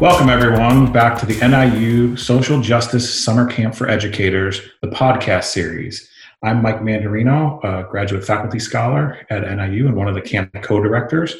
Welcome, everyone, back to the NIU Social Justice Summer Camp for Educators, the podcast series. I'm Mike Manderino, a graduate faculty scholar at NIU and one of the camp co directors.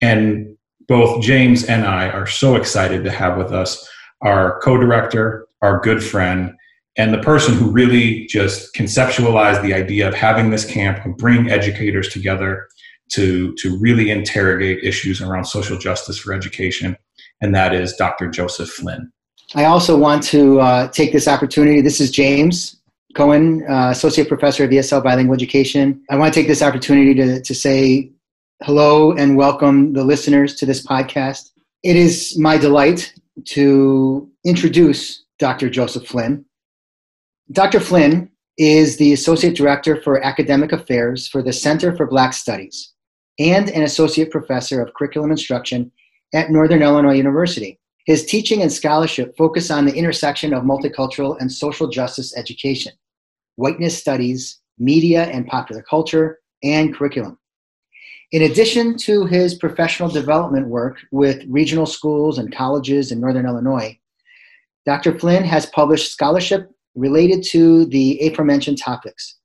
And both James and I are so excited to have with us our co director, our good friend, and the person who really just conceptualized the idea of having this camp and bring educators together to, to really interrogate issues around social justice for education, and that is Dr. Joseph Flynn. I also want to uh, take this opportunity. This is James Cohen, uh, Associate Professor of ESL Bilingual Education. I want to take this opportunity to, to say hello and welcome the listeners to this podcast. It is my delight to introduce Dr. Joseph Flynn. Dr. Flynn is the Associate Director for Academic Affairs for the Center for Black Studies and an Associate Professor of Curriculum Instruction at Northern Illinois University. His teaching and scholarship focus on the intersection of multicultural and social justice education, whiteness studies, media and popular culture, and curriculum. In addition to his professional development work with regional schools and colleges in Northern Illinois, Dr. Flynn has published scholarship related to the aforementioned topics,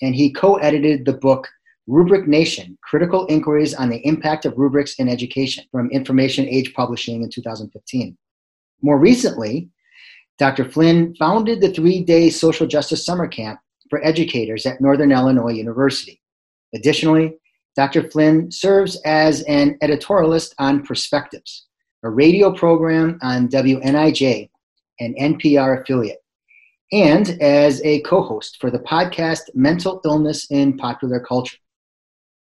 and he co edited the book Rubric Nation Critical Inquiries on the Impact of Rubrics in Education from Information Age Publishing in 2015. More recently, Dr. Flynn founded the three day social justice summer camp for educators at Northern Illinois University. Additionally, Dr. Flynn serves as an editorialist on Perspectives, a radio program on WNIJ, an NPR affiliate, and as a co host for the podcast Mental Illness in Popular Culture.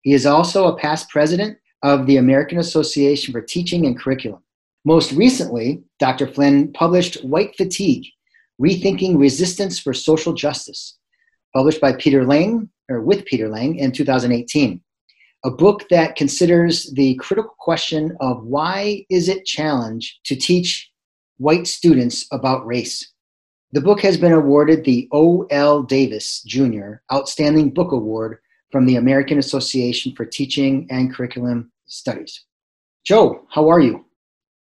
He is also a past president of the American Association for Teaching and Curriculum. Most recently, Dr. Flynn published White Fatigue Rethinking Resistance for Social Justice, published by Peter Lang, or with Peter Lang, in 2018. A book that considers the critical question of why is it challenge to teach white students about race? The book has been awarded the O.L. Davis Jr. Outstanding Book Award from the American Association for Teaching and Curriculum Studies. Joe, how are you?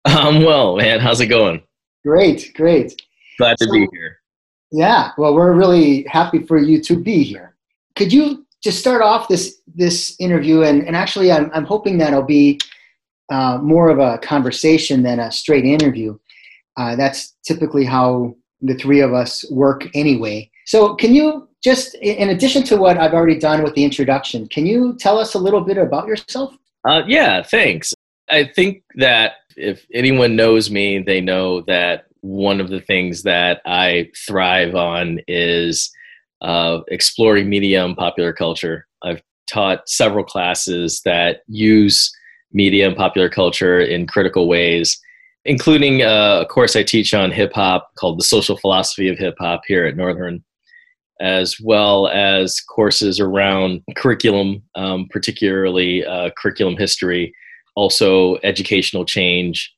I'm well, man. How's it going? Great, great. Glad to so, be here. Yeah, well, we're really happy for you to be here. Could you just start off this this interview, and, and actually, I'm I'm hoping that it'll be uh, more of a conversation than a straight interview. Uh, that's typically how the three of us work anyway. So, can you just, in addition to what I've already done with the introduction, can you tell us a little bit about yourself? Uh, yeah, thanks. I think that if anyone knows me, they know that one of the things that I thrive on is uh, exploring media and popular culture. I've taught several classes that use media and popular culture in critical ways, including uh, a course I teach on hip hop called The Social Philosophy of Hip Hop here at Northern as well as courses around curriculum, um, particularly uh, curriculum history, also educational change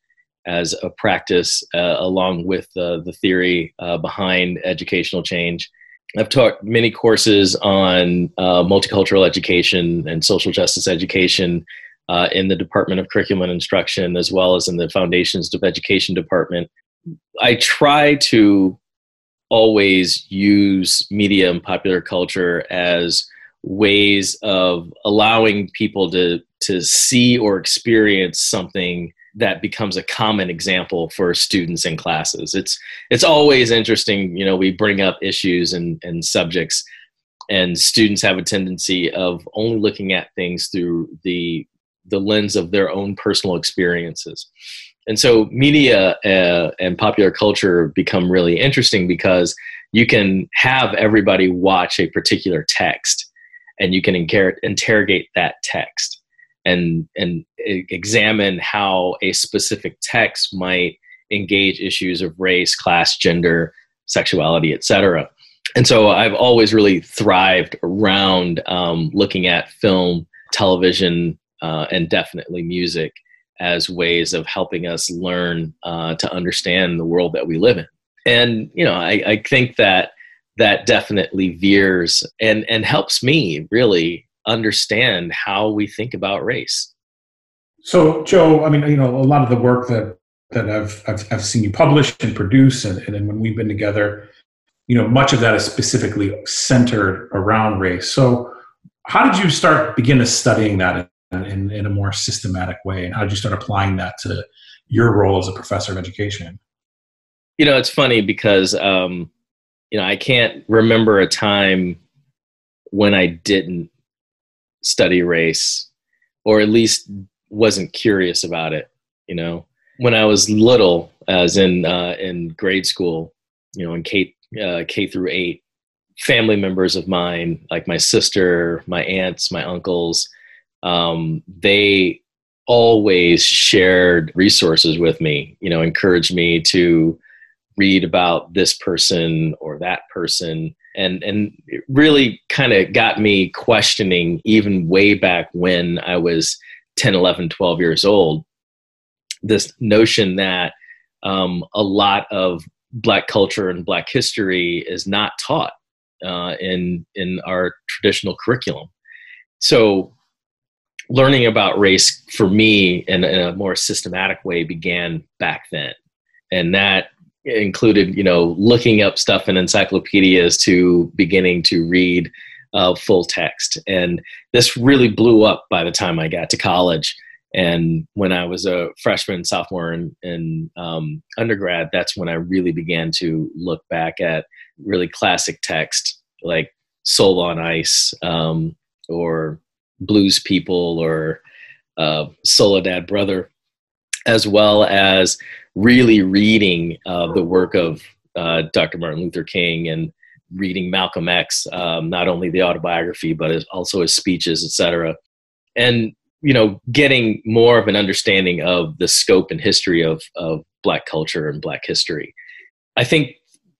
as a practice, uh, along with uh, the theory uh, behind educational change. I've taught many courses on uh, multicultural education and social justice education uh, in the Department of Curriculum and Instruction, as well as in the Foundations of Education Department. I try to always use media and popular culture as ways of allowing people to to see or experience something that becomes a common example for students in classes. It's it's always interesting, you know, we bring up issues and, and subjects and students have a tendency of only looking at things through the the lens of their own personal experiences and so media uh, and popular culture become really interesting because you can have everybody watch a particular text and you can inter- interrogate that text and and examine how a specific text might engage issues of race class gender sexuality etc and so i've always really thrived around um, looking at film television uh, and definitely music as ways of helping us learn uh, to understand the world that we live in. And you know, I, I think that that definitely veers and and helps me really understand how we think about race. So, Joe, I mean, you know, a lot of the work that that I've, I've, I've seen you publish and produce, and, and when we've been together, you know, much of that is specifically centered around race. So, how did you start begin to studying that in, in, a more systematic way, and how did you start applying that to your role as a professor of education? You know, it's funny because um, you know I can't remember a time when I didn't study race, or at least wasn't curious about it. You know, when I was little, as in uh, in grade school, you know, in K uh, K through eight, family members of mine, like my sister, my aunts, my uncles, um, they always shared resources with me. You know, encouraged me to read about this person or that person and and it really kind of got me questioning even way back when i was 10 11 12 years old this notion that um, a lot of black culture and black history is not taught uh, in in our traditional curriculum so learning about race for me in, in a more systematic way began back then. And that included you know looking up stuff in encyclopedias to beginning to read uh, full text. And this really blew up by the time i got to college. And when i was a freshman sophomore and, in um, undergrad that's when i really began to look back at really classic text like soul on ice um, or blues people or uh, soledad brother as well as really reading uh, the work of uh, Dr. Martin Luther King and reading Malcolm X, um, not only the autobiography but also his speeches, etc., and you know, getting more of an understanding of the scope and history of of Black culture and Black history. I think,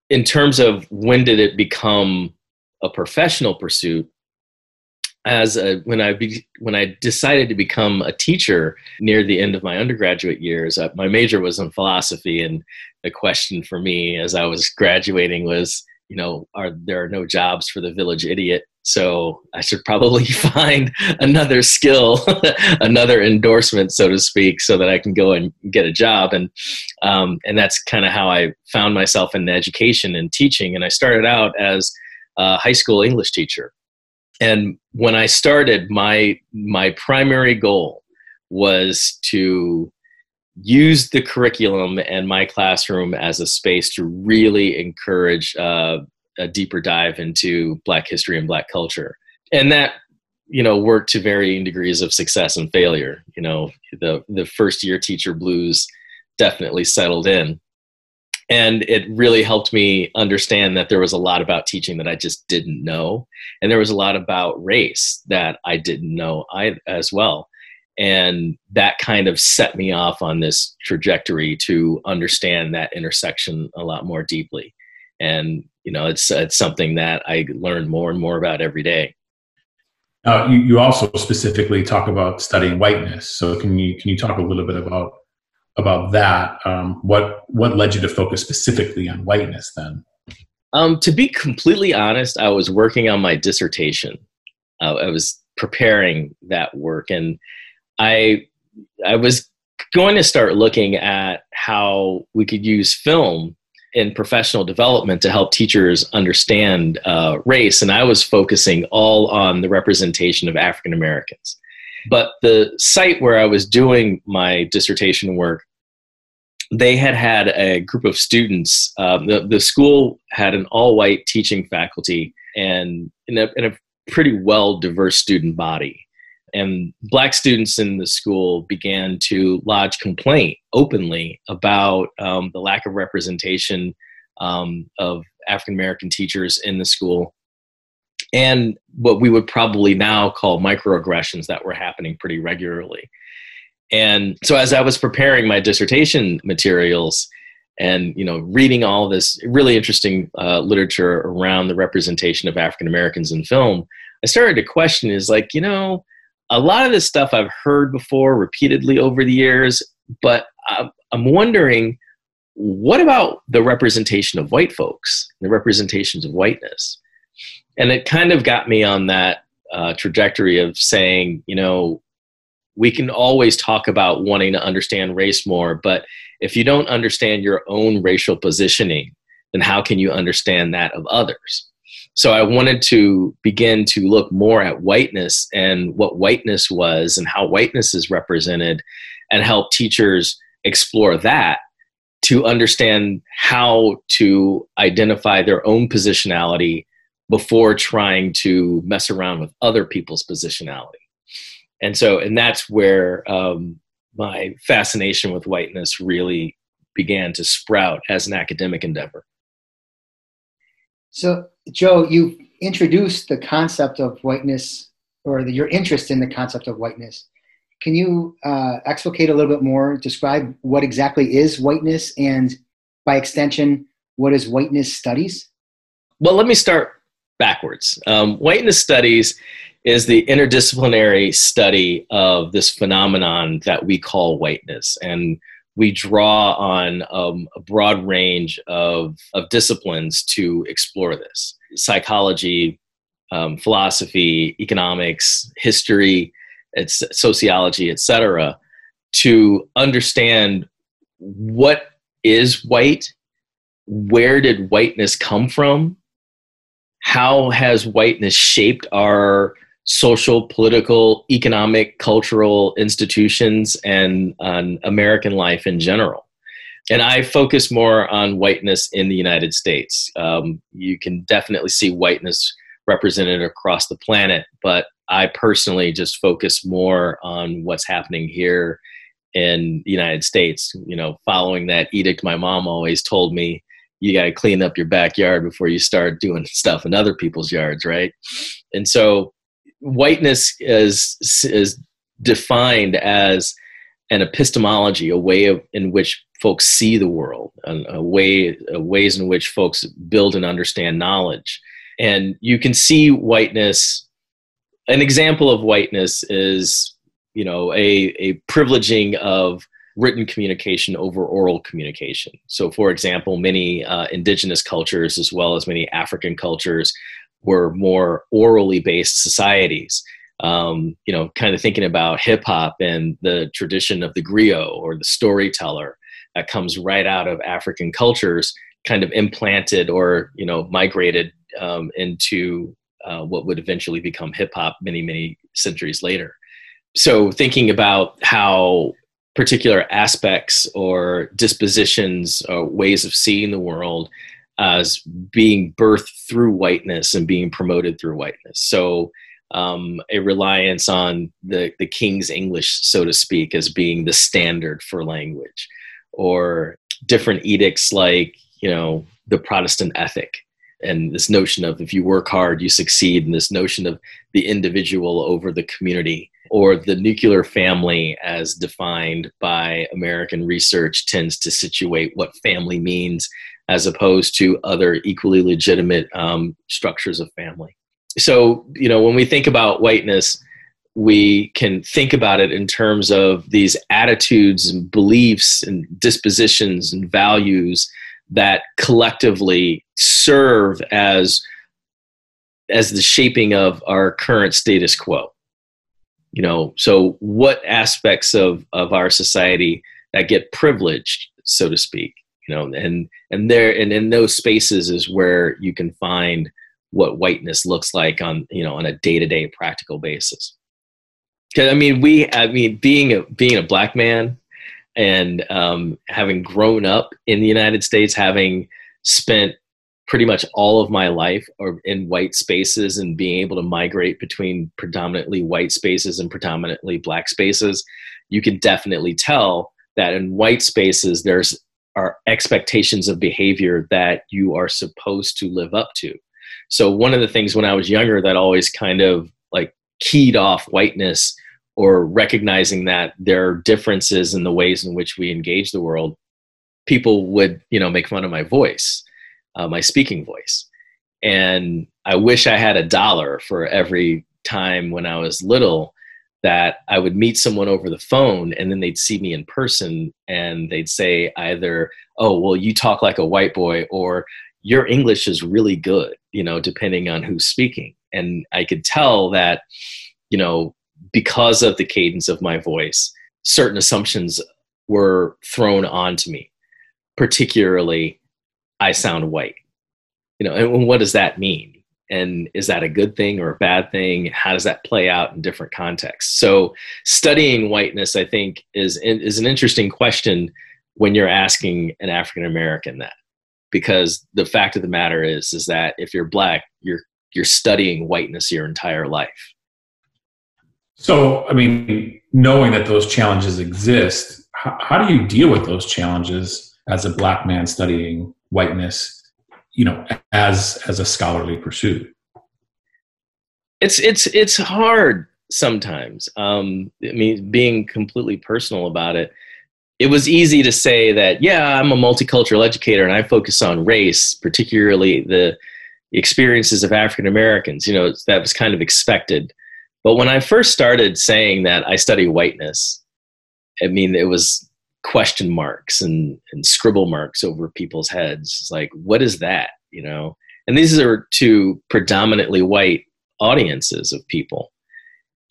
in terms of when did it become a professional pursuit, as a, when I be, when I decided to become a teacher near the end of my undergraduate years, uh, my major was in philosophy, and the question for me as I was graduating was, you know, are there are no jobs for the village idiot? So I should probably find another skill, another endorsement, so to speak, so that I can go and get a job. And um, and that's kind of how I found myself in education and teaching. And I started out as a high school English teacher and when I started, my my primary goal was to use the curriculum and my classroom as a space to really encourage uh, a deeper dive into Black history and Black culture, and that you know worked to varying degrees of success and failure. You know, the the first year teacher blues definitely settled in and it really helped me understand that there was a lot about teaching that I just didn't know, and there was a lot about race that I didn't know I, as well, and that kind of set me off on this trajectory to understand that intersection a lot more deeply, and you know it's it's something that I learn more and more about every day. Uh, you, you also specifically talk about studying whiteness. So can you can you talk a little bit about about that. Um, what what led you to focus specifically on whiteness then? Um, to be completely honest, I was working on my dissertation. Uh, I was preparing that work, and I I was going to start looking at how we could use film in professional development to help teachers understand uh, race, and I was focusing all on the representation of African Americans. But the site where I was doing my dissertation work, they had had a group of students. Um, the, the school had an all white teaching faculty and in a, in a pretty well diverse student body. And black students in the school began to lodge complaint openly about um, the lack of representation um, of African American teachers in the school and what we would probably now call microaggressions that were happening pretty regularly. And so as I was preparing my dissertation materials and you know reading all this really interesting uh, literature around the representation of African Americans in film, I started to question is like, you know, a lot of this stuff I've heard before repeatedly over the years, but I'm wondering what about the representation of white folks, the representations of whiteness? And it kind of got me on that uh, trajectory of saying, you know, we can always talk about wanting to understand race more, but if you don't understand your own racial positioning, then how can you understand that of others? So I wanted to begin to look more at whiteness and what whiteness was and how whiteness is represented and help teachers explore that to understand how to identify their own positionality before trying to mess around with other people's positionality. And so, and that's where um, my fascination with whiteness really began to sprout as an academic endeavor. So, Joe, you introduced the concept of whiteness or the, your interest in the concept of whiteness. Can you uh, explicate a little bit more, describe what exactly is whiteness, and by extension, what is whiteness studies? Well, let me start backwards. Um, whiteness studies is the interdisciplinary study of this phenomenon that we call whiteness. And we draw on um, a broad range of, of disciplines to explore this psychology, um, philosophy, economics, history, it's sociology, etc., to understand what is white, where did whiteness come from, how has whiteness shaped our social, political, economic, cultural institutions and American life in general. And I focus more on whiteness in the United States. Um, you can definitely see whiteness represented across the planet, but I personally just focus more on what's happening here in the United States. You know, following that edict my mom always told me, you got to clean up your backyard before you start doing stuff in other people's yards, right? And so whiteness is is defined as an epistemology, a way of, in which folks see the world, a, a way a ways in which folks build and understand knowledge. And you can see whiteness. An example of whiteness is, you know, a, a privileging of written communication over oral communication. So, for example, many uh, indigenous cultures, as well as many African cultures, were more orally based societies. Um, you know, kind of thinking about hip hop and the tradition of the griot or the storyteller that comes right out of African cultures, kind of implanted or you know migrated um, into uh, what would eventually become hip hop many many centuries later. So thinking about how particular aspects or dispositions or ways of seeing the world as being birthed through whiteness and being promoted through whiteness. So um, a reliance on the, the King's English, so to speak, as being the standard for language, or different edicts like, you know, the Protestant ethic and this notion of if you work hard, you succeed, and this notion of the individual over the community, or the nuclear family as defined by American research tends to situate what family means as opposed to other equally legitimate um, structures of family. So, you know, when we think about whiteness, we can think about it in terms of these attitudes and beliefs and dispositions and values that collectively serve as as the shaping of our current status quo you know so what aspects of of our society that get privileged so to speak you know and and there and in those spaces is where you can find what whiteness looks like on you know on a day-to-day practical basis. Because i mean we i mean being a being a black man and um, having grown up in the united states having spent pretty much all of my life or in white spaces and being able to migrate between predominantly white spaces and predominantly black spaces you can definitely tell that in white spaces there's are expectations of behavior that you are supposed to live up to. So one of the things when I was younger that always kind of like keyed off whiteness or recognizing that there are differences in the ways in which we engage the world, people would, you know, make fun of my voice, uh, my speaking voice. And I wish I had a dollar for every time when I was little that I would meet someone over the phone and then they'd see me in person and they'd say either, oh, well, you talk like a white boy, or your English is really good, you know, depending on who's speaking. And I could tell that, you know, because of the cadence of my voice, certain assumptions were thrown onto me, particularly, I sound white. You know, and what does that mean? And is that a good thing or a bad thing? How does that play out in different contexts? So, studying whiteness, I think, is is an interesting question when you're asking an African American that, because the fact of the matter is, is that if you're black, you're you're studying whiteness your entire life. So, I mean, knowing that those challenges exist, how, how do you deal with those challenges as a black man studying whiteness? You know, as as a scholarly pursuit. It's it's it's hard sometimes. Um, I mean, being completely personal about it, it was easy to say that yeah, I'm a multicultural educator and I focus on race, particularly the experiences of African Americans. You know, that was kind of expected. But when I first started saying that I study whiteness, I mean, it was question marks and, and scribble marks over people's heads. It's like, what is that? You know? And these are two predominantly white audiences of people.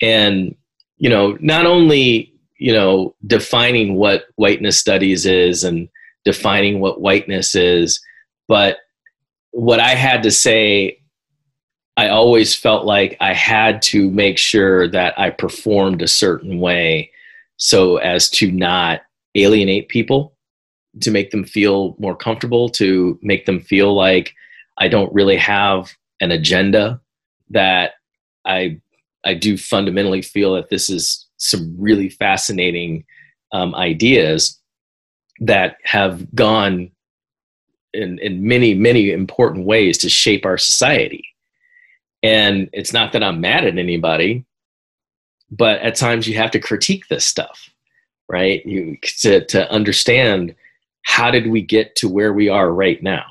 And, you know, not only, you know, defining what whiteness studies is and defining what whiteness is, but what I had to say, I always felt like I had to make sure that I performed a certain way so as to not alienate people, to make them feel more comfortable, to make them feel like I don't really have an agenda, that I I do fundamentally feel that this is some really fascinating um, ideas that have gone in, in many, many important ways to shape our society. And it's not that I'm mad at anybody, but at times you have to critique this stuff, right? You to, to understand how did we get to where we are right now?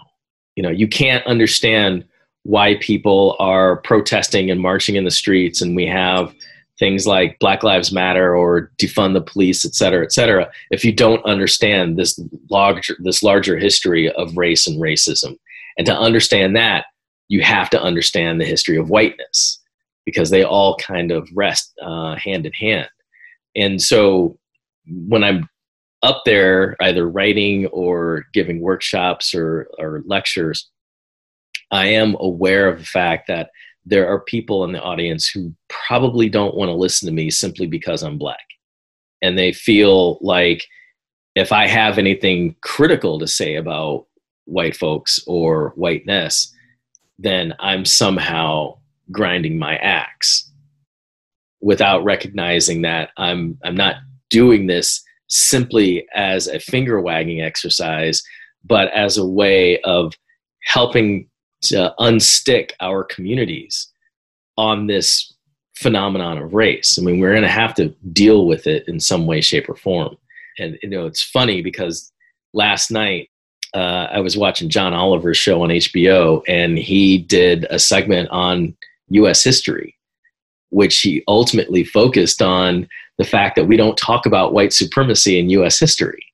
You know, you can't understand why people are protesting and marching in the streets and we have things like Black Lives Matter or defund the police, et cetera, et cetera, if you don't understand this larger, this larger history of race and racism. And to understand that, you have to understand the history of whiteness because they all kind of rest uh, hand in hand. And so when I'm up there, either writing or giving workshops or, or lectures, I am aware of the fact that there are people in the audience who probably don't want to listen to me simply because I'm black. And they feel like if I have anything critical to say about white folks or whiteness, then I'm somehow grinding my axe without recognizing that I'm I'm not doing this simply as a finger wagging exercise, but as a way of helping to unstick our communities on this phenomenon of race. I mean, we're going to have to deal with it in some way, shape, or form. And you know, it's funny because last night uh, I was watching John Oliver's show on HBO, and he did a segment on U.S. history, which he ultimately focused on the fact that we don't talk about white supremacy in U.S. history.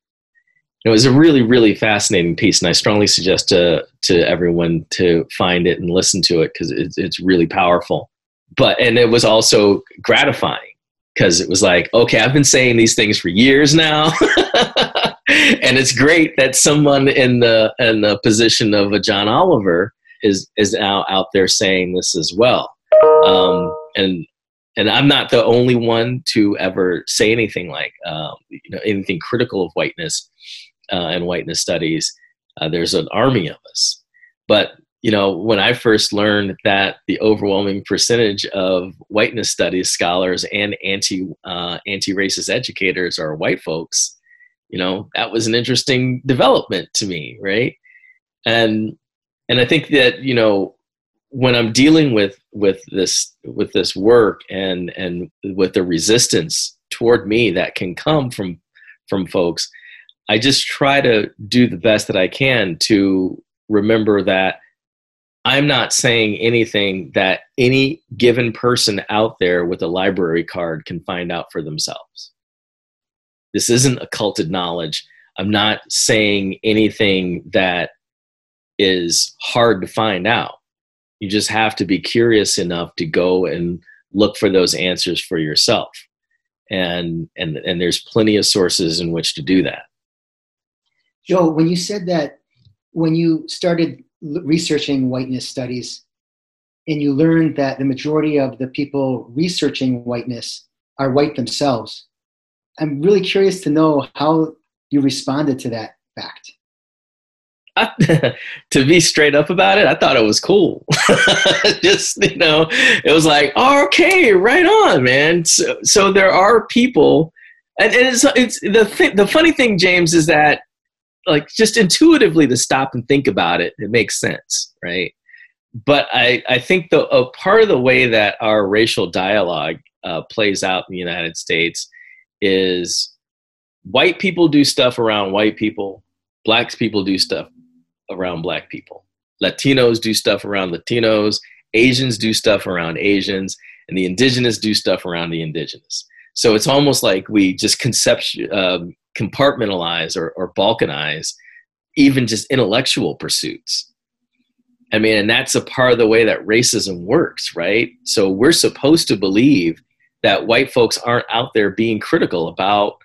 It was a really really fascinating piece and i strongly suggest to to everyone to find it and listen to it because it's, it's really powerful. But and it was also gratifying because it was like okay i've been saying these things for years now. And it's great that someone in the in the position of a john oliver is is now out there saying this as well. Um, and and i'm not the only one to ever say anything like um, you know anything critical of whiteness uh, and whiteness studies, uh, there's an army of us. But you know, when I first learned that the overwhelming percentage of whiteness studies scholars and anti uh, anti racist educators are white folks, you know, that was an interesting development to me, right? And and I think that you know when I'm dealing with with this with this work and and with the resistance toward me that can come from from folks, I just try to do the best that I can to remember that I'm not saying anything that any given person out there with a library card can find out for themselves. This isn't occulted knowledge. I'm not saying anything that is hard to find out. You just have to be curious enough to go and look for those answers for yourself. and and and there's plenty of sources in which to do that joe when you said that when you started researching whiteness studies and you learned that the majority of the people researching whiteness are white themselves i'm really curious to know how you responded to that fact to be straight up about it, I thought it was cool. Just you know, it was like, okay, right on, man. So, so there are people, and, and it's it's the th- the funny thing, James, is that like just intuitively to stop and think about it, it makes sense, right? But I I think the a part of the way that our racial dialogue uh, plays out in the United States is white people do stuff around white people, blacks people do stuff around black people. Latinos do stuff around Latinos, Asians do stuff around Asians, and the indigenous do stuff around the indigenous. So it's almost like we just conceptu- um, compartmentalize or, or balkanize even just intellectual pursuits. I mean, and that's a part of the way that racism works, right? So we're supposed to believe that white folks aren't out there being critical about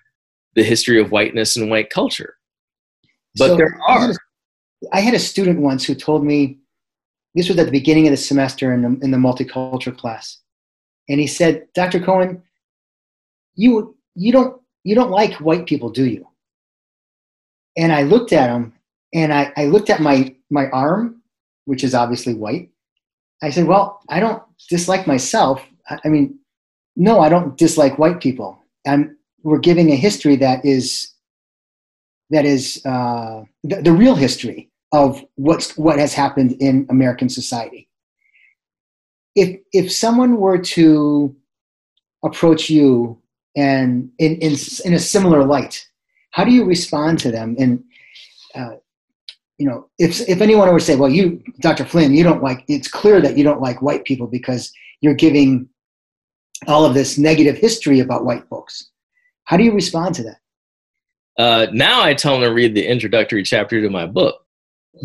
the history of whiteness and white culture. But so there are. I had a student once who told me this was at the beginning of the semester in the, in the multicultural class, and he said, "Dr. Cohen, you you don't you don't like white people, do you?" And I looked at him, and I, I looked at my my arm, which is obviously white. I said, "Well, I don't dislike myself. I, I mean, no, I don't dislike white people. I'm we're giving a history that is that is uh, the, the real history of what's what has happened in American society. If if someone were to approach you and in in in a similar light, how do you respond to them? And uh, you know, if if anyone were to say, "Well, you, Dr. Flynn, you don't like," it's clear that you don't like white people because you're giving all of this negative history about white folks. How do you respond to that? Uh, now I tell them to read the introductory chapter to my book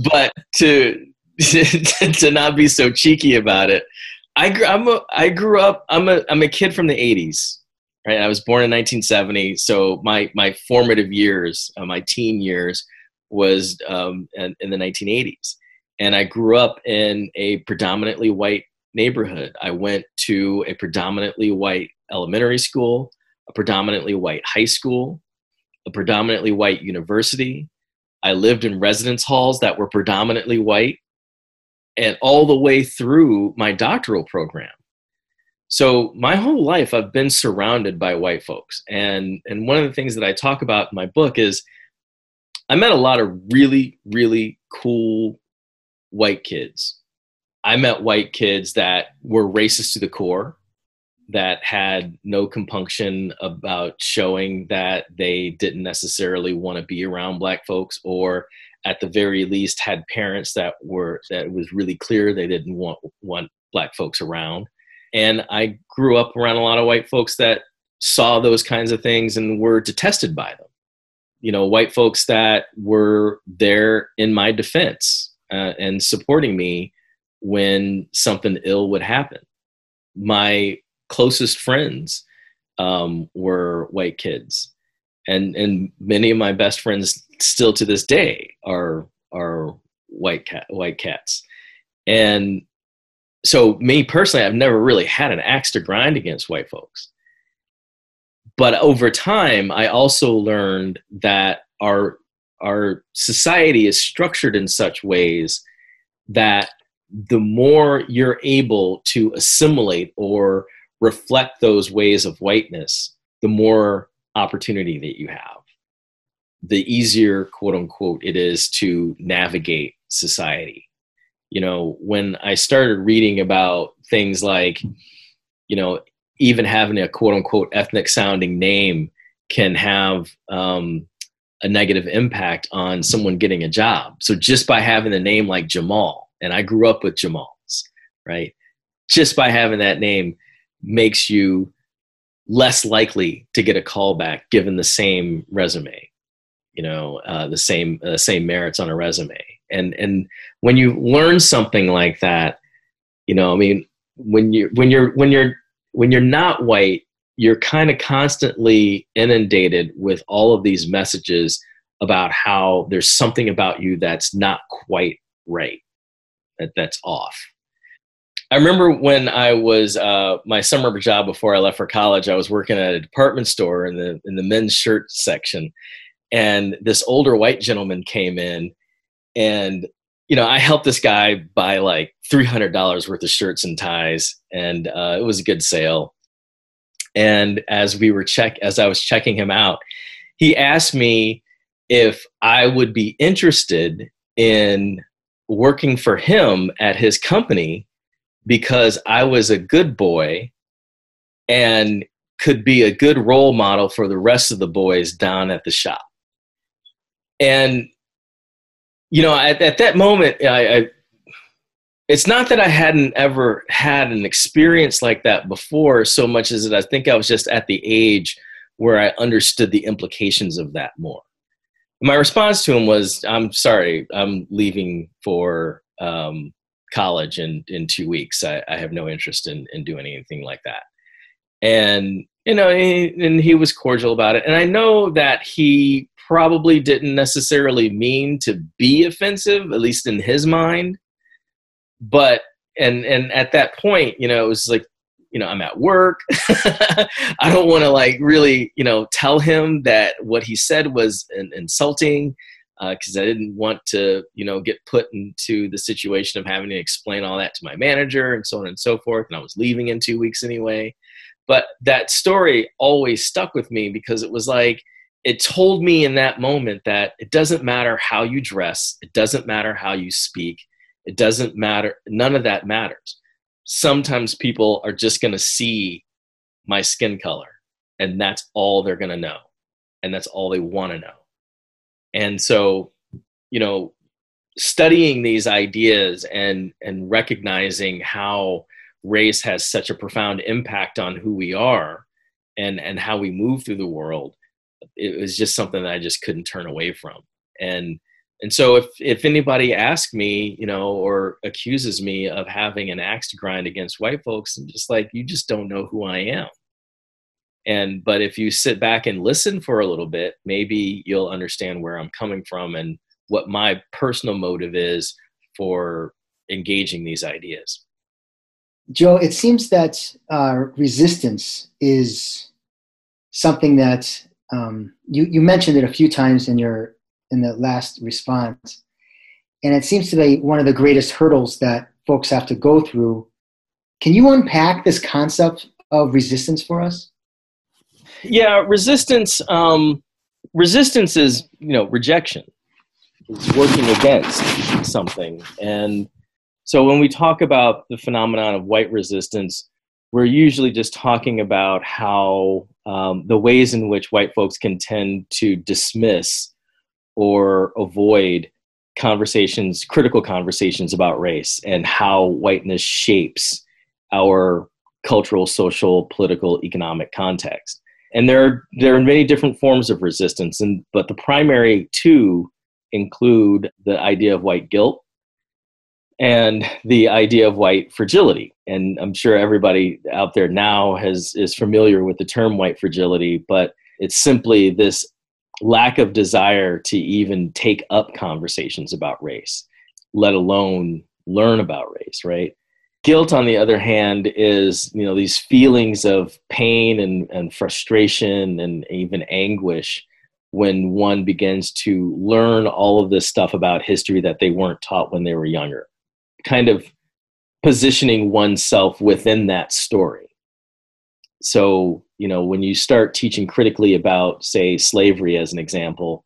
but to to not be so cheeky about it, I grew, I'm a, I grew up. I'm a I'm a kid from the '80s, right? I was born in 1970, so my my formative years, uh, my teen years, was um, in, in the 1980s, and I grew up in a predominantly white neighborhood. I went to a predominantly white elementary school, a predominantly white high school, a predominantly white university, I lived in residence halls that were predominantly white and all the way through my doctoral program. So my whole life I've been surrounded by white folks. And and one of the things that I talk about in my book is I met a lot of really really cool white kids. I met white kids that were racist to the core that had no compunction about showing that they didn't necessarily want to be around black folks or at the very least had parents that were that was really clear they didn't want want black folks around. And i grew up around a lot of white folks that saw those kinds of things and were detested by them. You know white folks that were there in my defense uh, and supporting me when something ill would happen. My closest friends um, were white kids, and and many of my best friends still to this day are are white cat white cats, and so me personally, I've never really had an axe to grind against white folks. But over time, I also learned that our our society is structured in such ways that the more you're able to assimilate or reflect those ways of whiteness, the more opportunity that you have. The easier, quote unquote, it is to navigate society. You know, when I started reading about things like, you know, even having a quote unquote ethnic sounding name can have um, a negative impact on someone getting a job. So just by having a name like Jamal, and I grew up with Jamals, right? Just by having that name, makes you less likely to get a call back given the same resume you know uh, the same uh, same merits on a resume and and when you learn something like that you know i mean when you when you're when you're when you're not white you're kind of constantly inundated with all of these messages about how there's something about you that's not quite right, that that's off. I remember when I was uh, my summer job before I left for college. I was working at a department store in the in the men's shirt section, and this older white gentleman came in, and you know I helped this guy buy like three hundred dollars worth of shirts and ties, and uh, it was a good sale. And as we were check as I was checking him out, he asked me if I would be interested in working for him at his company because I was a good boy and could be a good role model for the rest of the boys down at the shop. And you know, at, at that moment, I, I it's not that I hadn't ever had an experience like that before, so much as that I think I was just at the age where I understood the implications of that more my response to him was, "I'm sorry, I'm leaving for um, college in in two weeks. I, I, have no interest in in doing anything like that." And you know, he, and he was cordial about it. And I know that he probably didn't necessarily mean to be offensive, at least in his mind. But and and at that point, you know, it was like you know i'm at work i don't want to like really you know tell him that what he said was in, insulting because uh, i didn't want to you know get put into the situation of having to explain all that to my manager and so on and so forth and i was leaving in two weeks anyway. But that story always stuck with me because it was like it told me in that moment that it doesn't matter how you dress it doesn't matter how you speak it doesn't matter none of that matters. Sometimes people are just going to see my skin color and that's all they're going to know and that's all they want to know and so you know studying these ideas and and recognizing how race has such a profound impact on who we are and and how we move through the world it was just something that i just couldn't turn away from. And and so if if anybody asks me you know or accuses me of having an axe to grind against white folks i'm just like you just don't know who i am and but if you sit back and listen for a little bit maybe you'll understand where i'm coming from and what my personal motive is for engaging these ideas joe it seems that uh, resistance is something that um, you, you mentioned it a few times in your in the last response. And it seems to be one of the greatest hurdles that folks have to go through. Can you unpack this concept of resistance for us? Yeah, resistance. Um, resistance is you know rejection. It's working against something, and so when we talk about the phenomenon of white resistance, we're usually just talking about how um, the ways in which white folks can tend to dismiss or avoid conversations, critical conversations about race and how whiteness shapes our cultural, social, political, economic context. And there are, there are many different forms of resistance, and, but the primary two include the idea of white guilt and the idea of white fragility. And I'm sure everybody out there now has is familiar with the term white fragility, but it's simply this lack of desire to even take up conversations about race, let alone learn about race, right? Guilt, on the other hand, is you know these feelings of pain and, and frustration and even anguish when one begins to learn all of this stuff about history that they weren't taught when they were younger. Kind of positioning oneself within that story. So you know when you start teaching critically about say slavery as an example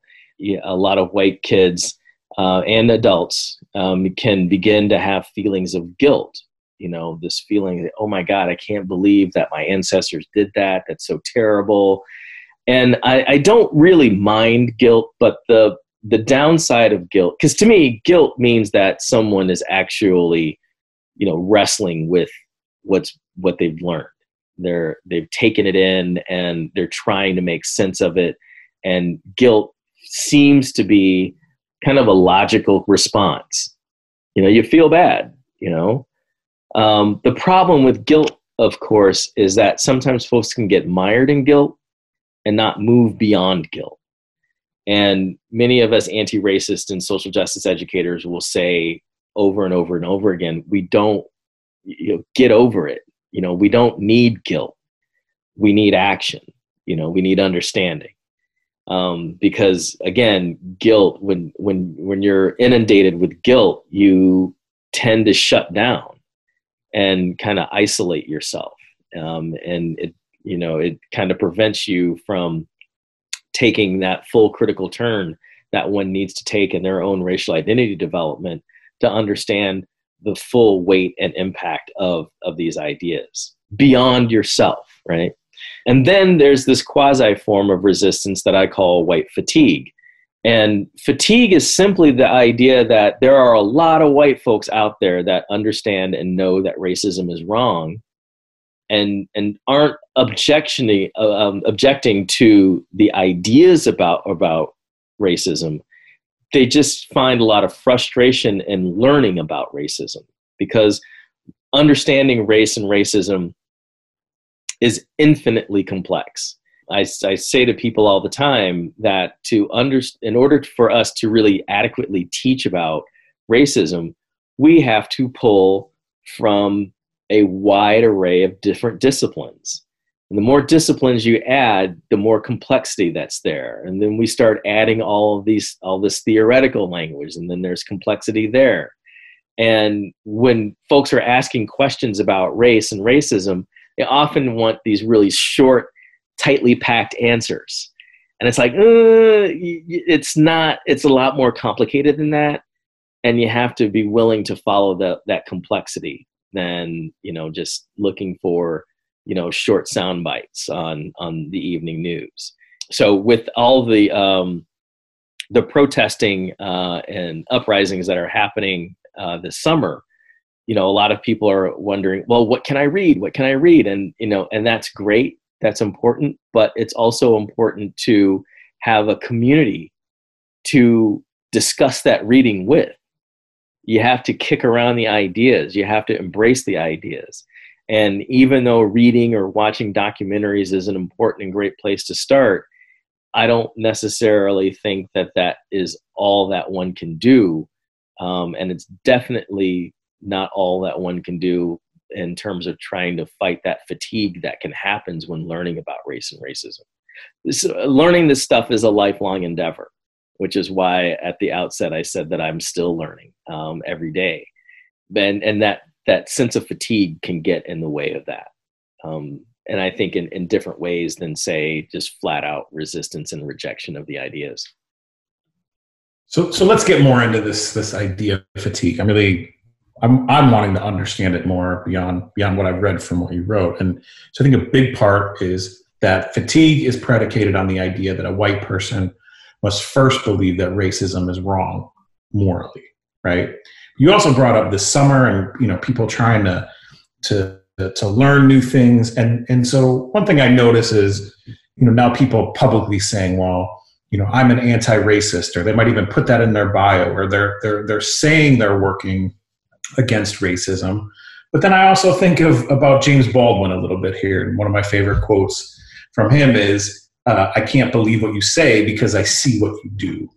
a lot of white kids uh, and adults um, can begin to have feelings of guilt you know this feeling that oh my god i can't believe that my ancestors did that. That's so terrible. And i, I don't really mind guilt but the the downside of guilt because to me guilt means that someone is actually you know wrestling with what's what they've learned. They're they've taken it in and they're trying to make sense of it. And guilt seems to be kind of a logical response. You know you feel bad you know um, the problem with guilt of course, is that sometimes folks can get mired in guilt and not move beyond guilt. And many of us anti racist and social justice educators will say over and over and over again, we don't you know, get over it. You know, we don't need guilt. We need action. You know, we need understanding. Um, because again, guilt when when when you're inundated with guilt, you tend to shut down and kind of isolate yourself, um, and it you know it kind of prevents you from taking that full critical turn that one needs to take in their own racial identity development to understand the full weight and impact of of these ideas beyond yourself right? And then there's this quasi form of resistance that i call white fatigue and fatigue is simply the idea that there are a lot of white folks out there that understand and know that racism is wrong and and aren't objectioning uh, um, objecting to the ideas about about racism. They just find a lot of frustration in learning about racism because understanding race and racism is infinitely complex I, I say to people all the time that to under, in order for us to really adequately teach about racism, we have to pull from a wide array of different disciplines. And the more disciplines you add, the more complexity that's there. And then we start adding all of these, all this theoretical language, and then there's complexity there. And when folks are asking questions about race and racism, they often want these really short, tightly packed answers. And it's like, uh, it's not, it's a lot more complicated than that. And you have to be willing to follow the, that complexity than you know just looking for you know short sound bites on on the evening news so with all the um the protesting uh and uprisings that are happening uh this summer you know a lot of people are wondering well what can i read what can i read and you know and that's great that's important but it's also important to have a community to discuss that reading with. You have to kick around the ideas. You have to embrace the ideas. And even though reading or watching documentaries is an important and great place to start i don't necessarily think that that is all that one can do. Um, and it's definitely not all that one can do in terms of trying to fight that fatigue that can happen when learning about race and racism this, learning this stuff is a lifelong endeavor which is why at the outset I said that I'm still learning um, every day, and and that that sense of fatigue can get in the way of that. Um, and I think in, in different ways than say just flat out resistance and rejection of the ideas. So so let's get more into this this idea of fatigue. I'm really I'm I'm wanting to understand it more beyond beyond what I've read from what you wrote. And so I think a big part is that fatigue is predicated on the idea that a white person must first believe that racism is wrong morally, right? You also brought up the summer and you know people trying to to to learn new things, and and so one thing I notice is you know now people publicly saying, well, you know I'm an anti-racist, or they might even put that in their bio, or they're they're they're saying they're working against racism. But then I also think of about James Baldwin a little bit here, and one of my favorite quotes from him is uh, I can't believe what you say because I see what you do.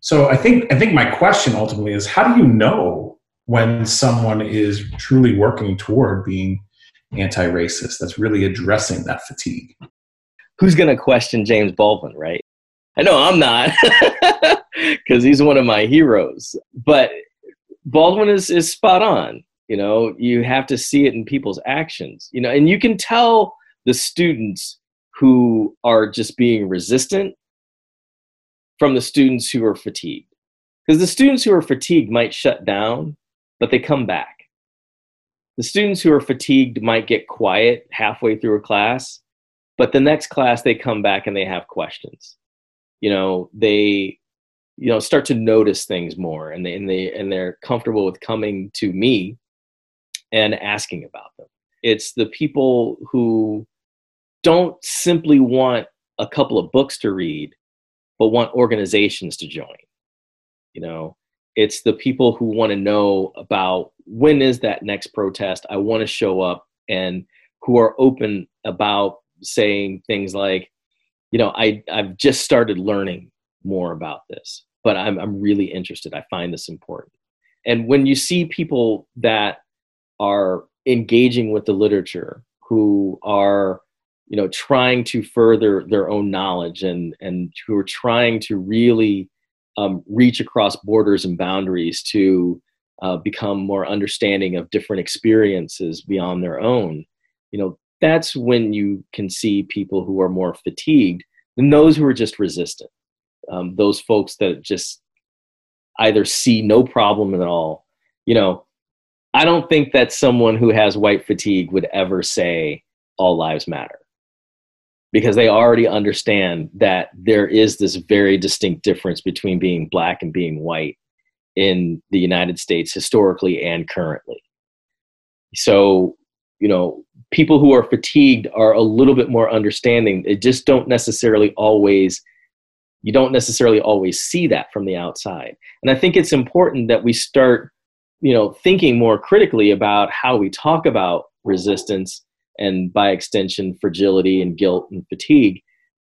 So I think I think my question ultimately is how do you know when someone is truly working toward being anti-racist that's really addressing that fatigue? Who's going to question James Baldwin, right? I know I'm not because he's one of my heroes. But Baldwin is is spot on. You know, you have to see it in people's actions. You know, and you can tell the students who are just being resistant from the students who are fatigued. Because the students who are fatigued might shut down, but they come back. The students who are fatigued might get quiet halfway through a class, but the next class they come back and they have questions. You know, they you know start to notice things more and they and they and they're comfortable with coming to me and asking about them. It's the people who don't simply want a couple of books to read, but want organizations to join. You know, it's the people who want to know about when is that next protest. I want to show up and who are open about saying things like, you know, I, I've just started learning more about this, but I'm, I'm really interested. I find this important. And when you see people that are engaging with the literature, who are, you know, trying to further their own knowledge and, and who are trying to really um, reach across borders and boundaries to uh, become more understanding of different experiences beyond their own, you know, that's when you can see people who are more fatigued than those who are just resistant. Um, those folks that just either see no problem at all. You know, I don't think that someone who has white fatigue would ever say all lives matter because they already understand that there is this very distinct difference between being black and being white in the United States historically and currently. So, you know, people who are fatigued are a little bit more understanding. They just don't necessarily always you don't necessarily always see that from the outside. And I think it's important that we start, you know, thinking more critically about how we talk about resistance and by extension fragility and guilt and fatigue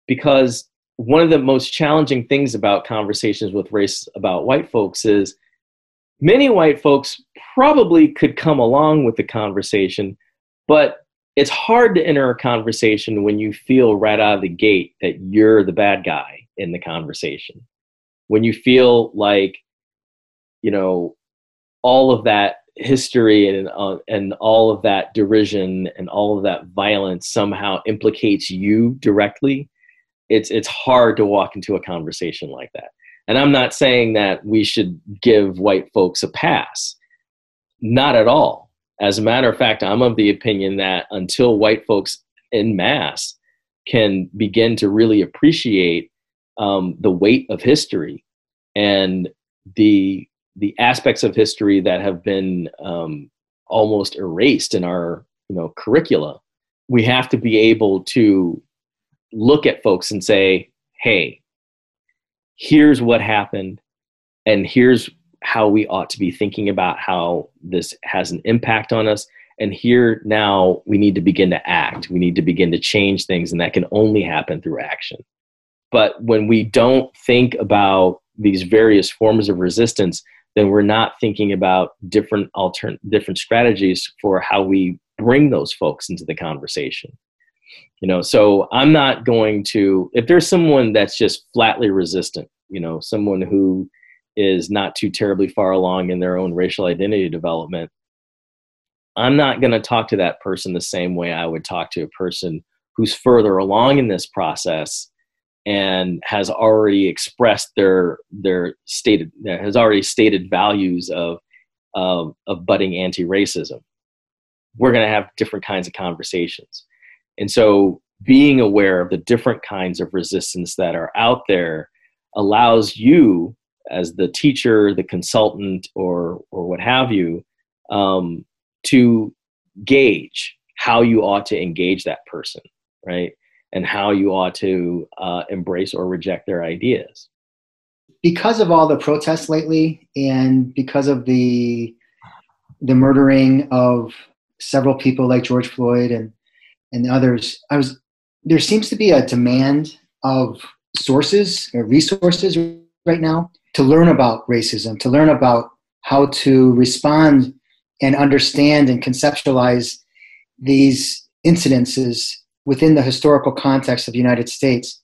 because one of the most challenging things about conversations with race about white folks is many white folks probably could come along with the conversation but it's hard to enter a conversation when you feel right out of the gate that you're the bad guy in the conversation. When you feel like, you know, all of that history and uh, and all of that derision and all of that violence somehow implicates you directly, it's it's hard to walk into a conversation like that. And I'm not saying that we should give white folks a pass. Not at all as a matter of fact, I'm of the opinion that until white folks in mass can begin to really appreciate um, the weight of history and the the aspects of history that have been um, almost erased in our you know curricula, we have to be able to look at folks and say, "Hey, here's what happened, and here's how we ought to be thinking about how this has an impact on us. And here now we need to begin to act. We need to begin to change things, and that can only happen through action. But when we don't think about these various forms of resistance, then we're not thinking about different altern- different strategies for how we bring those folks into the conversation. You know, so I'm not going to if there's someone that's just flatly resistant, you know, someone who is not too terribly far along in their own racial identity development, I'm not going to talk to that person the same way I would talk to a person who's further along in this process and has already expressed their their stated has already stated values of of, of budding anti-racism. We're going to have different kinds of conversations, and so being aware of the different kinds of resistance that are out there allows you as the teacher, the consultant, or or what have you, um, to gauge how you ought to engage that person, right, and how you ought to uh, embrace or reject their ideas. Because of all the protests lately, and because of the the murdering of several people like George Floyd and and others, I was there seems to be a demand of sources or resources right now to learn about racism, to learn about how to respond and understand and conceptualize these incidences within the historical context of the United States.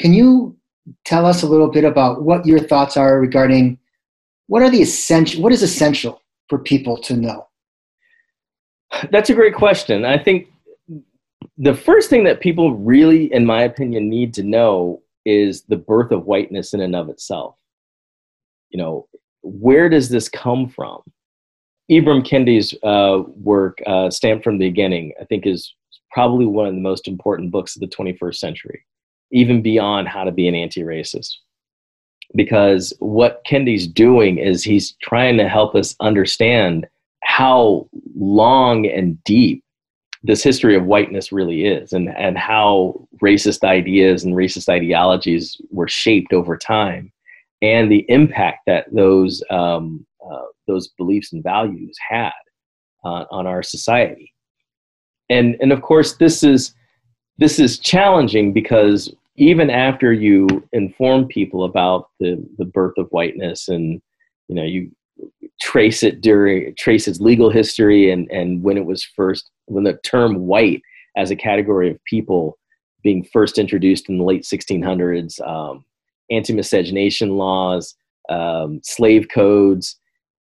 Can you tell us a little bit about what your thoughts are regarding what are the essential what is essential for people to know? That's a great question. I think the first thing that people really, in my opinion, need to know is the birth of whiteness in and of itself. You know, where does this come from? Ibram Kendi's uh, work, uh, Stamped from the Beginning, I think is probably one of the most important books of the 21st century, even beyond how to be an anti racist. Because what Kendi's doing is he's trying to help us understand how long and deep this history of whiteness really is and, and how racist ideas and racist ideologies were shaped over time and the impact that those, um, uh, those beliefs and values had uh, on our society. And and of course this is this is challenging because even after you inform people about the the birth of whiteness and you know you trace it during trace its legal history and and when it was first when the term white as a category of people being first introduced in the late 1600s um, anti-miscegenation laws um, slave codes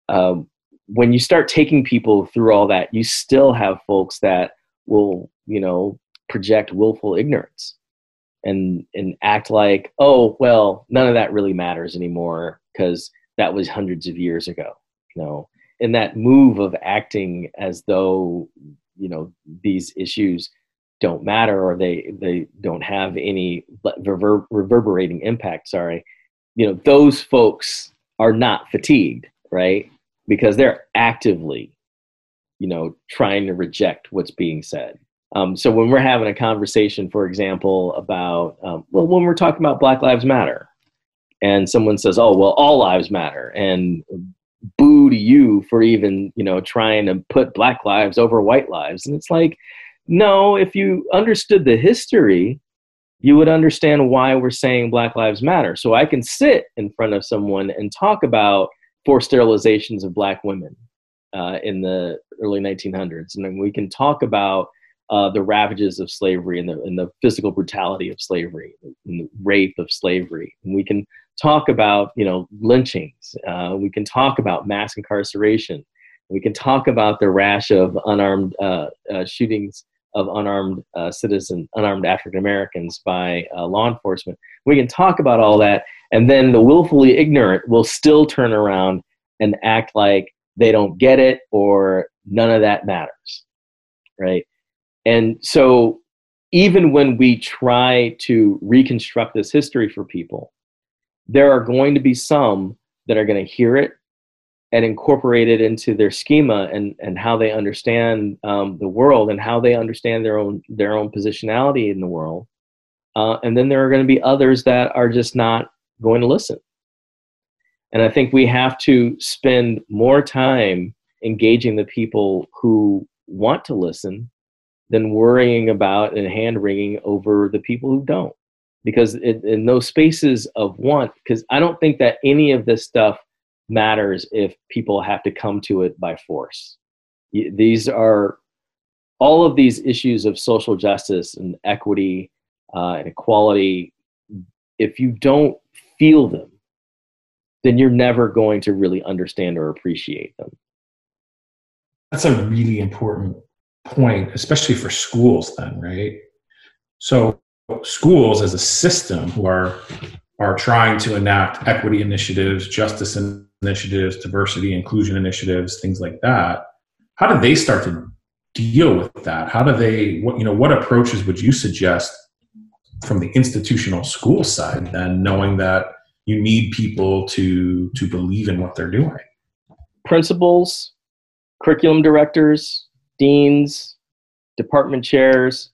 um, when you start taking people through all that you still have folks that will you know project willful ignorance and and act like oh well none of that really matters anymore because that was hundreds of years ago you know? And that move of acting as though you know these issues don't matter or they they don't have any rever- reverberating impact sorry you know those folks are not fatigued right? Because they're actively you know trying to reject what's being said. Um, so when we're having a conversation for example about um, well when we're talking about black lives matter and someone says oh well all lives matter and boo to you for even you know trying to put black lives over white lives and it's like no if you understood the history you would understand why we're saying black lives matter. So i can sit in front of someone and talk about forced sterilizations of black women uh, in the early 1900s and then we can talk about uh, the ravages of slavery and the, and the physical brutality of slavery and the rape of slavery and we can talk about you know lynchings. Uh, we can talk about mass incarceration. We can talk about the rash of unarmed uh, uh, shootings of unarmed uh, citizens, unarmed African Americans by uh, law enforcement. We can talk about all that, and then the willfully ignorant will still turn around and act like they don't get it or none of that matters, right? And so, even when we try to reconstruct this history for people, there are going to be some that are going to hear it and incorporate it into their schema and, and how they understand um, the world and how they understand their own their own positionality in the world. Uh, and then there are going to be others that are just not going to listen. And I think we have to spend more time engaging the people who want to listen than worrying about and hand wringing over the people who don't. Because it, in those spaces of want because i don't think that any of this stuff matters if people have to come to it by force. These are all of these issues of social justice and equity uh, and equality if you don't feel them then you're never going to really understand or appreciate them that's a really important point especially for schools then right so schools as a system who are are trying to enact equity initiatives, justice initiatives, diversity, inclusion initiatives, things like that. How do they start to deal with that? How do they what you know what approaches would you suggest from the institutional school side then knowing that you need people to to believe in what they're doing? Principals, curriculum directors, deans, department chairs,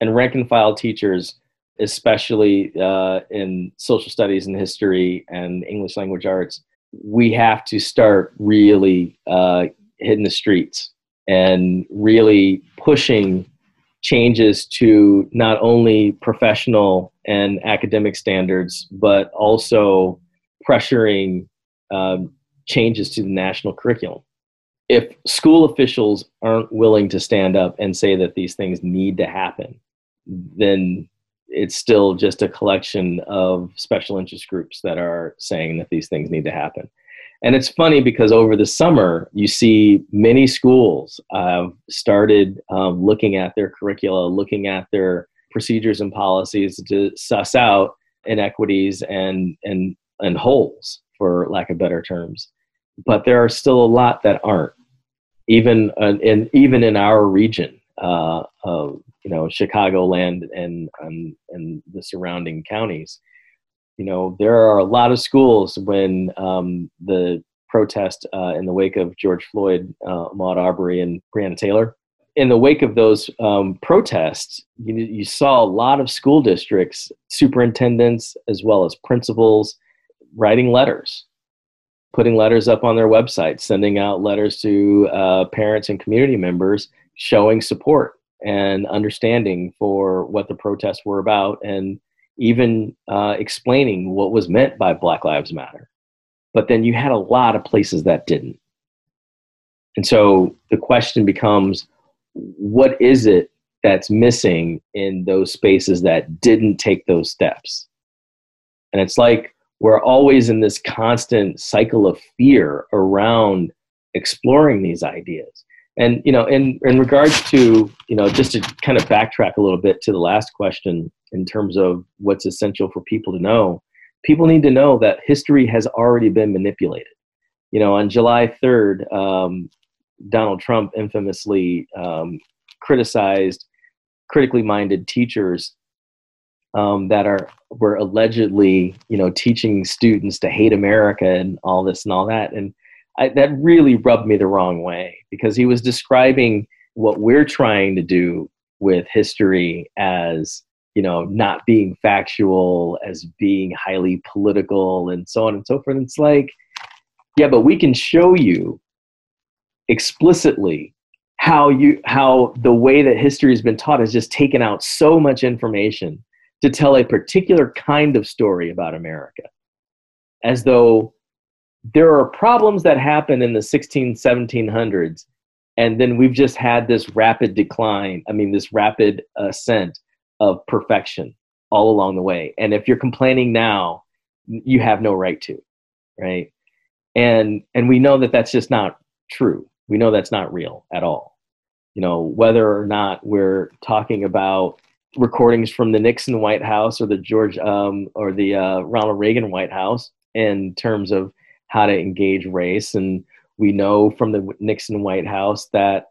and rank and file teachers, especially uh, in social studies and history and English language arts, we have to start really uh, hitting the streets and really pushing changes to not only professional and academic standards, but also pressuring um, changes to the national curriculum if school officials aren't willing to stand up and say that these things need to happen, then it's still just a collection of special interest groups that are saying that these things need to happen. And it's funny because over the summer, you see many schools have started um, looking at their curricula, looking at their procedures and policies to suss out inequities and, and, and holes, for lack of better terms. But there are still a lot that aren't, even uh, in, even in our region. Uh, you know Chicagoland and um, and the surrounding counties. You know there are a lot of schools when um, the protest uh, in the wake of George Floyd, uh, Ahmaud Arbery, and Breonna Taylor. In the wake of those um, protests, you, you saw a lot of school districts, superintendents, as well as principals, writing letters putting letters up on their website, sending out letters to uh, parents and community members showing support and understanding for what the protests were about and even uh, explaining what was meant by Black Lives Matter. But then you had a lot of places that didn't. And so the question becomes what is it that's missing in those spaces that didn't take those steps? And it's like we're always in this constant cycle of fear around exploring these ideas. And you know, in in regards to you know, just to kind of backtrack a little bit to the last question in terms of what's essential for people to know, people need to know that history has already been manipulated. You know, on July third, um, Donald Trump infamously um, criticized critically minded teachers um, that are were allegedly, you know, teaching students to hate America and all this and all that. And I, that really rubbed me the wrong way because he was describing what we're trying to do with history as you know not being factual as being highly political and so on and so forth and it's like yeah but we can show you explicitly how you how the way that history has been taught has just taken out so much information to tell a particular kind of story about america as though there are problems that happened in the 16 1700s and then we've just had this rapid decline i mean this rapid ascent of perfection all along the way. And if you're complaining now you have no right to right? And and we know that that's just not true. We know that's not real at all. You know whether or not we're talking about recordings from the nixon white house or the george um, or the uh, ronald reagan white house in terms of how to engage race. And we know from the Nixon White House that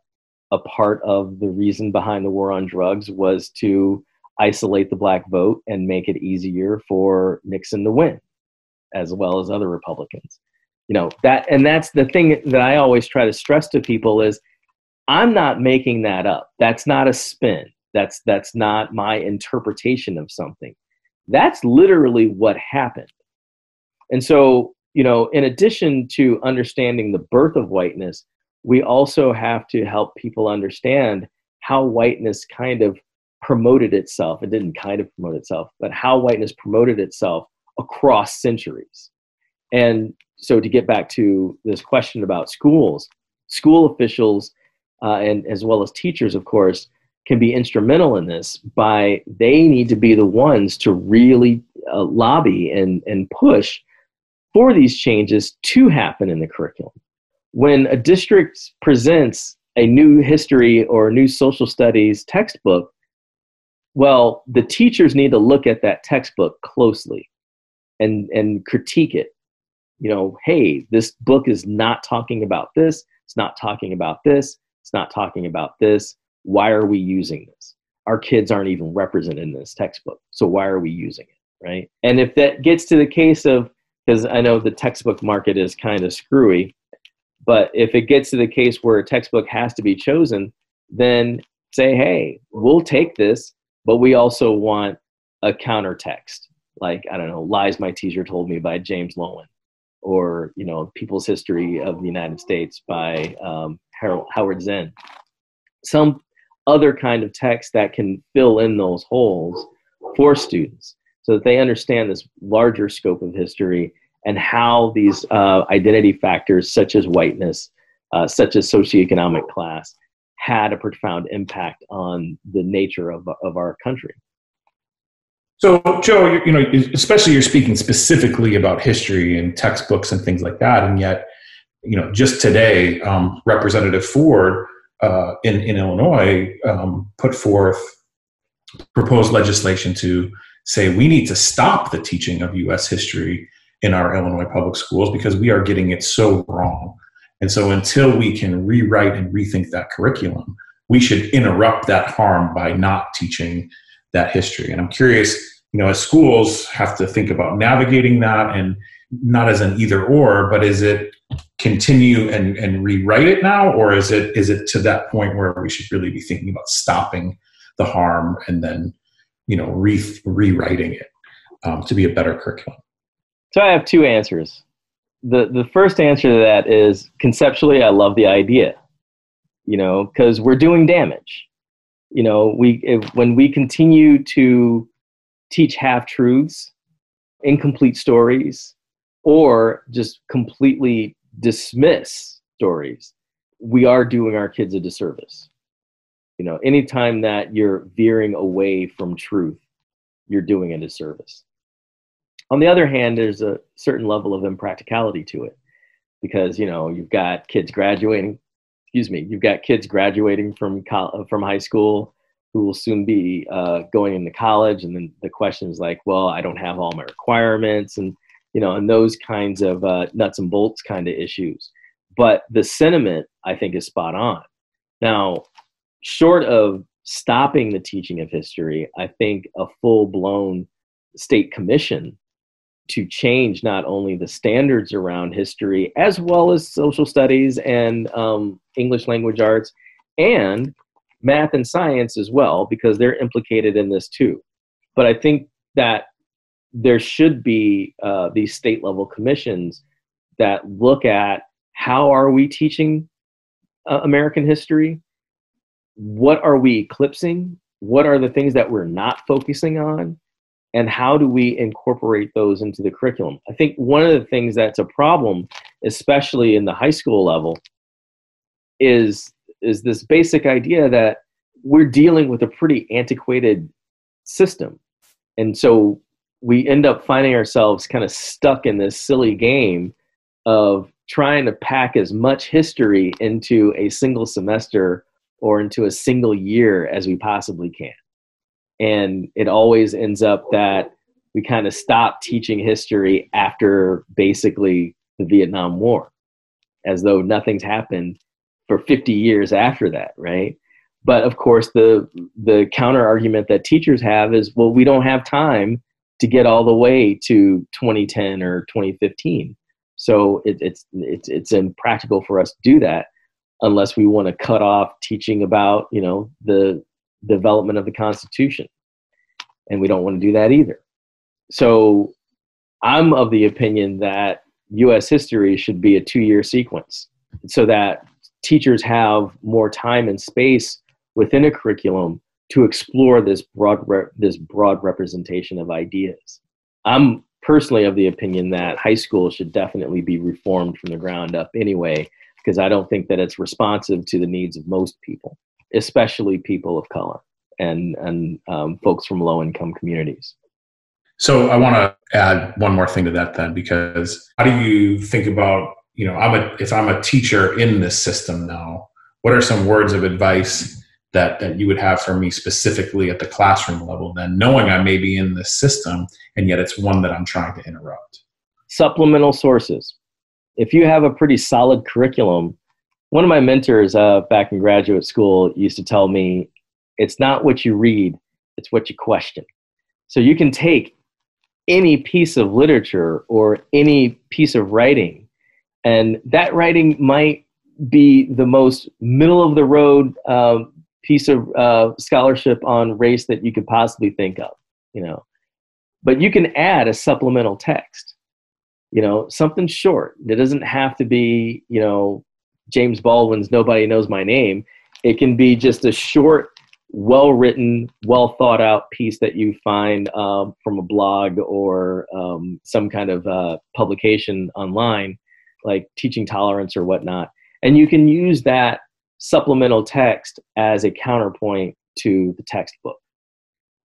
a part of the reason behind the war on drugs was to isolate the black vote and make it easier for Nixon to win, as well as other Republicans. You know, that and that's the thing that I always try to stress to people is I'm not making that up. That's not a spin. That's that's not my interpretation of something. That's literally what happened. And so you know, in addition to understanding the birth of whiteness, we also have to help people understand how whiteness kind of promoted itself. It didn't kind of promote itself, but how whiteness promoted itself across centuries. And so, to get back to this question about schools, school officials uh, and as well as teachers, of course, can be instrumental in this by they need to be the ones to really uh, lobby and, and push for these changes to happen in the curriculum. When a district presents a new history or a new social studies textbook, well, the teachers need to look at that textbook closely and, and critique it. You know, hey, this book is not talking about this, it's not talking about this, it's not talking about this. Why are we using this? Our kids aren't even represented in this textbook, so why are we using it, right? And if that gets to the case of because I know the textbook market is kind of screwy. But if it gets to the case where a textbook has to be chosen, then say, hey, we'll take this, but we also want a counter text. Like, I don't know, Lies My Teacher Told Me by James Loewen, or, you know, People's History of the United States by um, Harold, Howard Zinn. Some other kind of text that can fill in those holes for students so that they understand this larger scope of history and how these uh, identity factors, such as whiteness, uh, such as socioeconomic class, had a profound impact on the nature of, of our country. So, Joe, you know, especially you're speaking specifically about history and textbooks and things like that, and yet, you know, just today, um, Representative Ford uh, in in Illinois um, put forth proposed legislation to say we need to stop the teaching of U.S. history in our Illinois public schools because we are getting it so wrong. And so until we can rewrite and rethink that curriculum, we should interrupt that harm by not teaching that history. And I'm curious, you know, as schools have to think about navigating that and not as an either or, but is it continue and, and rewrite it now, or is it is it to that point where we should really be thinking about stopping the harm and then you know re- rewriting it um, to be a better curriculum? So i have two answers. The the first answer to that is conceptually i love the idea you know because we're doing damage. You know, we if, when we continue to teach half truths, incomplete stories, or just completely dismiss stories, we are doing our kids a disservice. You know, anytime that you're veering away from truth, you're doing a disservice. On the other hand, there's a certain level of impracticality to it because, you know, you've got kids graduating, excuse me, you've got kids graduating from, from high school who will soon be uh, going into college. And then the question is like, well, I don't have all my requirements and, you know, and those kinds of uh, nuts and bolts kind of issues. But the sentiment, I think, is spot on. Now, short of stopping the teaching of history, I think a full blown state commission to change not only the standards around history as well as social studies and um, English language arts and math and science as well, because they're implicated in this too. But I think that there should be uh, these state level commissions that look at how are we teaching uh, American history? What are we eclipsing? What are the things that we're not focusing on? And how do we incorporate those into the curriculum? I think one of the things that's a problem, especially in the high school level, is is this basic idea that we're dealing with a pretty antiquated system. And so we end up finding ourselves kind of stuck in this silly game of trying to pack as much history into a single semester or into a single year as we possibly can. And it always ends up that we kind of stop teaching history after basically the Vietnam War, as though nothing's happened for 50 years after that, right? But of course, the the counter argument that teachers have is, well, we don't have time to get all the way to 2010 or 2015. So it, it's it's it's impractical for us to do that unless we want to cut off teaching about you know the development of the Constitution, and we don't want to do that either. So I'm of the opinion that U.S. history should be a two-year sequence, so that teachers have more time and space within a curriculum to explore this broad re- this broad representation of ideas. I'm personally of the opinion that high school should definitely be reformed from the ground up anyway because I don't think that it's responsive to the needs of most people, especially people of color and and um, folks from low income communities. So I want to add one more thing to that then, because how do you think about you know I'm a if I'm a teacher in this system now, what are some words of advice that that you would have for me specifically at the classroom level then knowing i may be in this system and yet it's one that i'm trying to interrupt. Supplemental sources. If you have a pretty solid curriculum one of my mentors uh, back in graduate school used to tell me it's not what you read it's what you question. So you can take any piece of literature or any piece of writing and that writing might be the most middle of the road um, piece of uh, scholarship on race that you could possibly think of, you know. But you can add a supplemental text, you know, something short. It doesn't have to be, you know, James Baldwin's Nobody Knows My Name. It can be just a short, well written, well thought out piece that you find um, from a blog or um, some kind of uh, publication online, like Teaching Tolerance or whatnot. And you can use that supplemental text as a counterpoint to the textbook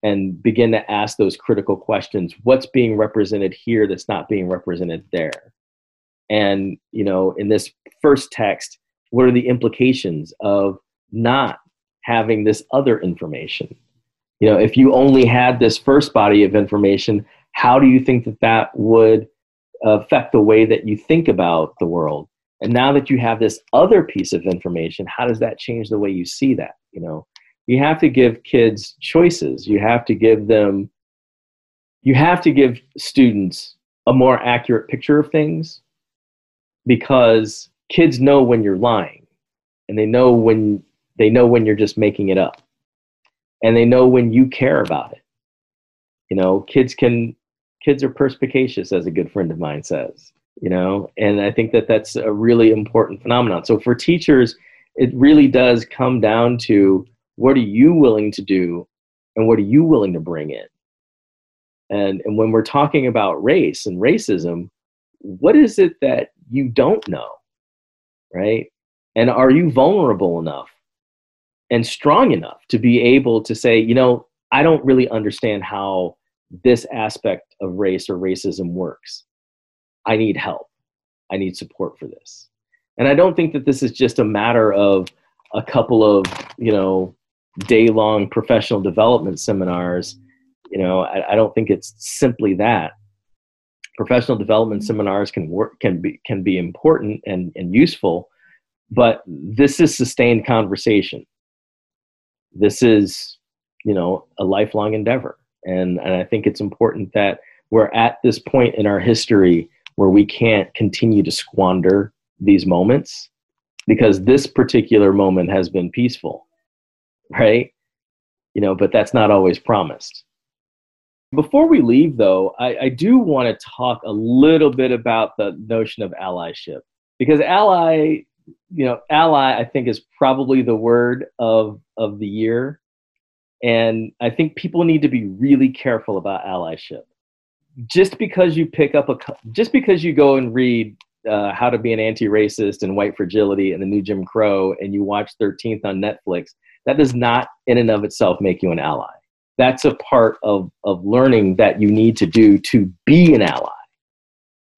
and begin to ask those critical questions. What's being represented here that's not being represented there? And you know in this first text what are the implications of not having this other information? You know if you only had this first body of information how do you think that that would affect the way that you think about the world and now that you have this other piece of information, how does that change the way you see that? You know, you have to give kids choices. You have to give them, you have to give students a more accurate picture of things because kids know when you're lying and they know when they know when you're just making it up and they know when you care about it you know kids can kids are perspicacious as a good friend of mine says you know and i think that that's a really important phenomenon so for teachers it really does come down to What are you willing to do? And what are you willing to bring in? And, and when we're talking about race and racism, what is it that you don't know? Right? And are you vulnerable enough and strong enough to be able to say, you know, I don't really understand how this aspect of race or racism works. I need help. I need support for this. And I don't think that this is just a matter of a couple of, you know, day long professional development seminars. You know, I, I, don't think it's simply that. Professional development seminars can work can be can be important and, and useful, but this is sustained conversation. This is, you know, a lifelong endeavor. And and I think it's important that we're at this point in our history where we can't continue to squander these moments because this particular moment has been peaceful, right? You know, but that's not always promised. Before we leave, though, I, I do want to talk a little bit about the notion of allyship because ally, you know, ally, I think is probably the word of of the year, and I think people need to be really careful about allyship. Just because you pick up a, just because you go and read uh, How to Be an Anti-Racist and White Fragility and the New Jim Crow, and you watch 13th on Netflix, that does not in and of itself make you an ally. That's a part of, of learning that you need to do to be an ally.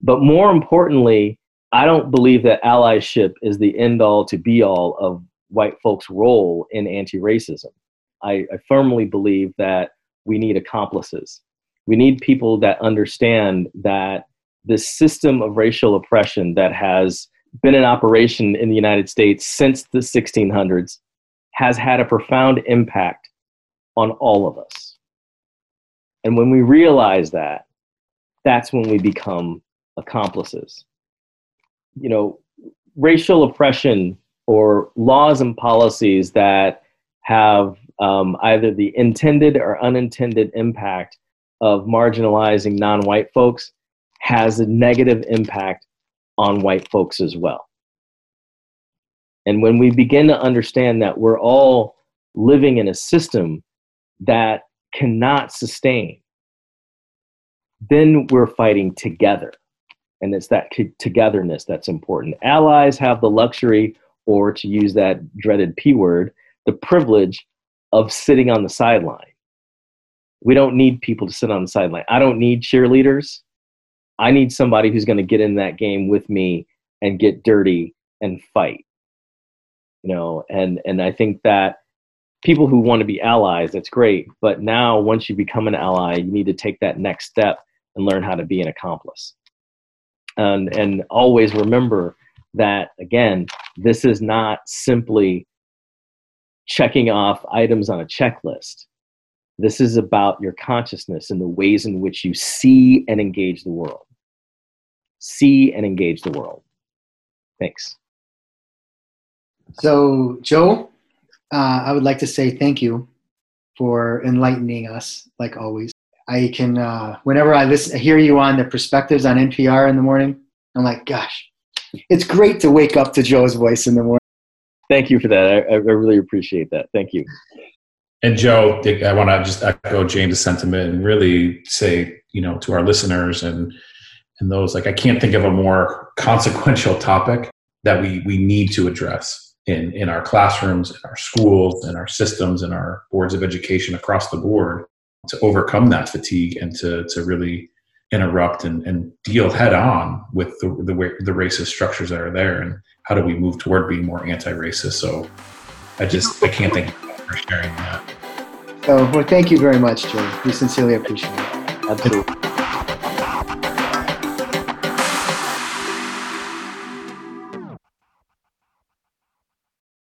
But more importantly, I don't believe that allyship is the end all to be all of white folks' role in anti racism. I, I firmly believe that we need accomplices. We need people that understand that this system of racial oppression that has been in operation in the United States since the 1600s has had a profound impact on all of us. And when we realize that, that's when we become accomplices. You know, racial oppression or laws and policies that have um, either the intended or unintended impact of marginalizing non white folks has a negative impact on white folks as well. And when we begin to understand that we're all living in a system that cannot sustain, then we're fighting together. And it's that togetherness that's important. Allies have the luxury, or to use that dreaded P word, the privilege of sitting on the sideline. We don't need people to sit on the sideline. I don't need cheerleaders. I need somebody who's going to get in that game with me and get dirty and fight. You know, and and I think that people who want to be allies, that's great. But now, once you become an ally, you need to take that next step and learn how to be an accomplice. And and always remember that again, this is not simply checking off items on a checklist. This is about your consciousness and the ways in which you see and engage the world see and engage the world. Thanks. So, Joe, uh, I would like to say thank you for enlightening us, like always. I can, uh, whenever I listen, hear you on the perspectives on NPR in the morning, I'm like, gosh, it's great to wake up to Joe's voice in the morning. Thank you for that. I, I really appreciate that. Thank you. And Joe, I want to just echo James' sentiment and really say, you know, to our listeners and and those like i can't think of a more consequential topic that we we need to address in in our classrooms in our schools in our systems in our boards of education across the board to overcome that fatigue and to to really interrupt and, and deal head on with the, the the racist structures that are there and how do we move toward being more anti-racist. So i just i can't thank you for sharing that. So well thank you very much joe we sincerely appreciate it. Absolutely